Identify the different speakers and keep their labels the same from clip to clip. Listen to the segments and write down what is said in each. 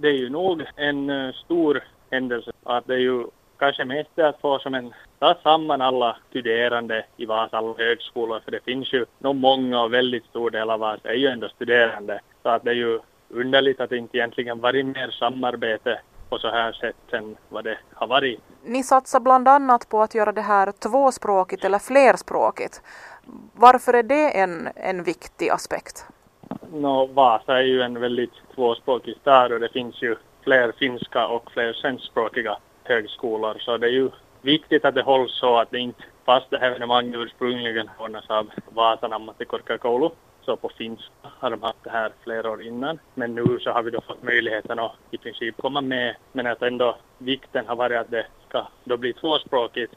Speaker 1: det är ju nog en eh, stor händelse att det är ju kanske mest att få som en, ta samman alla studerande i Vasa högskola, för det finns ju nog många och väldigt stor del av Vasa är ju ändå studerande så att det är ju underligt att det inte egentligen varit mer samarbete på så här sätt än vad det har varit.
Speaker 2: Ni satsar bland annat på att göra det här tvåspråkigt eller flerspråkigt. Varför är det en, en viktig aspekt?
Speaker 1: No, Vasa är ju en väldigt tvåspråkig stad och det finns ju fler finska och fler svenskspråkiga högskolor så det är ju viktigt att det hålls så att det inte, fast det här evenemanget ursprungligen ordnas av Vasan ammattikorkeakoulu så på finska har de haft det här flera år innan. Men nu så har vi då fått möjligheten att i princip komma med. Men att ändå vikten har varit att det ska då bli tvåspråkigt.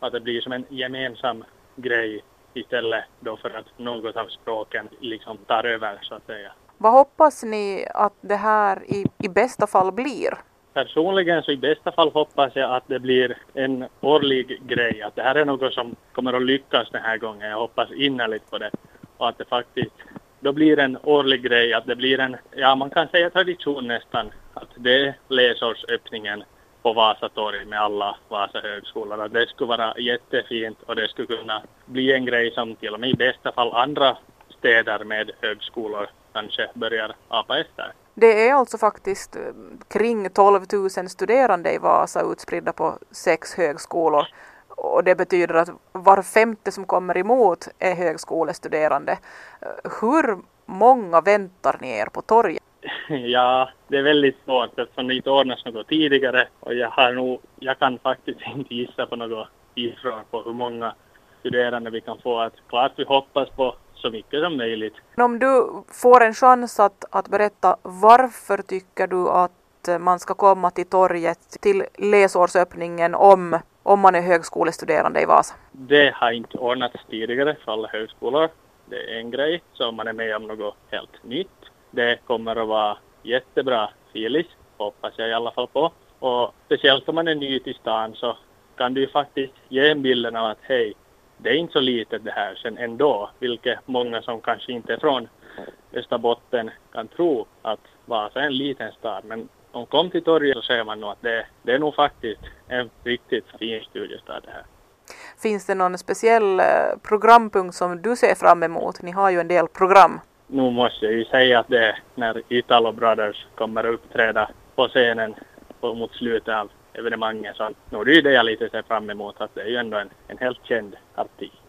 Speaker 1: Att det blir som en gemensam grej istället då för att något av språken liksom tar över så att säga.
Speaker 2: Vad hoppas ni att det här i, i bästa fall blir?
Speaker 1: Personligen så i bästa fall hoppas jag att det blir en årlig grej. Att det här är något som kommer att lyckas den här gången. Jag hoppas innerligt på det och att det faktiskt då blir en årlig grej, att det blir en, ja man kan säga tradition nästan, att det är läsårsöppningen på Vasatorg med alla Vasa högskolor. Det skulle vara jättefint och det skulle kunna bli en grej som till och med i bästa fall andra städer med högskolor kanske börjar apa efter.
Speaker 2: Det är alltså faktiskt eh, kring 12 000 studerande i Vasa utspridda på sex högskolor och det betyder att var femte som kommer emot är högskolestuderande. Eh, hur många väntar ni er på torget?
Speaker 1: Ja, det är väldigt svårt eftersom det inte ordnas något tidigare och jag har nog, jag kan faktiskt inte gissa på något siffror på hur många studerande vi kan få. Att klart vi hoppas på så mycket som möjligt.
Speaker 2: Om du får en chans att, att berätta varför tycker du att man ska komma till torget till läsårsöppningen om om man är högskolestuderande i Vasa?
Speaker 1: Det har inte ordnats tidigare för alla högskolor. Det är en grej, så man är med om något helt nytt. Det kommer att vara jättebra filis, hoppas jag i alla fall på. Och speciellt om man är ny till stan så kan du ju faktiskt ge en bilden av att hej, det är inte så litet det här sen ändå, vilket många som kanske inte är från Österbotten kan tro att Vasa är en liten stad, men om kom till torget så ser man nog att det, det är nog faktiskt en riktigt fin studiestad det här.
Speaker 2: Finns det någon speciell eh, programpunkt som du ser fram emot? Ni har ju en del program.
Speaker 1: Nu måste jag ju säga att det är när Italo Brothers kommer att uppträda på scenen mot slutet av evenemanget så nu är det ju det jag lite ser fram emot att det är ju ändå en, en helt känd artist.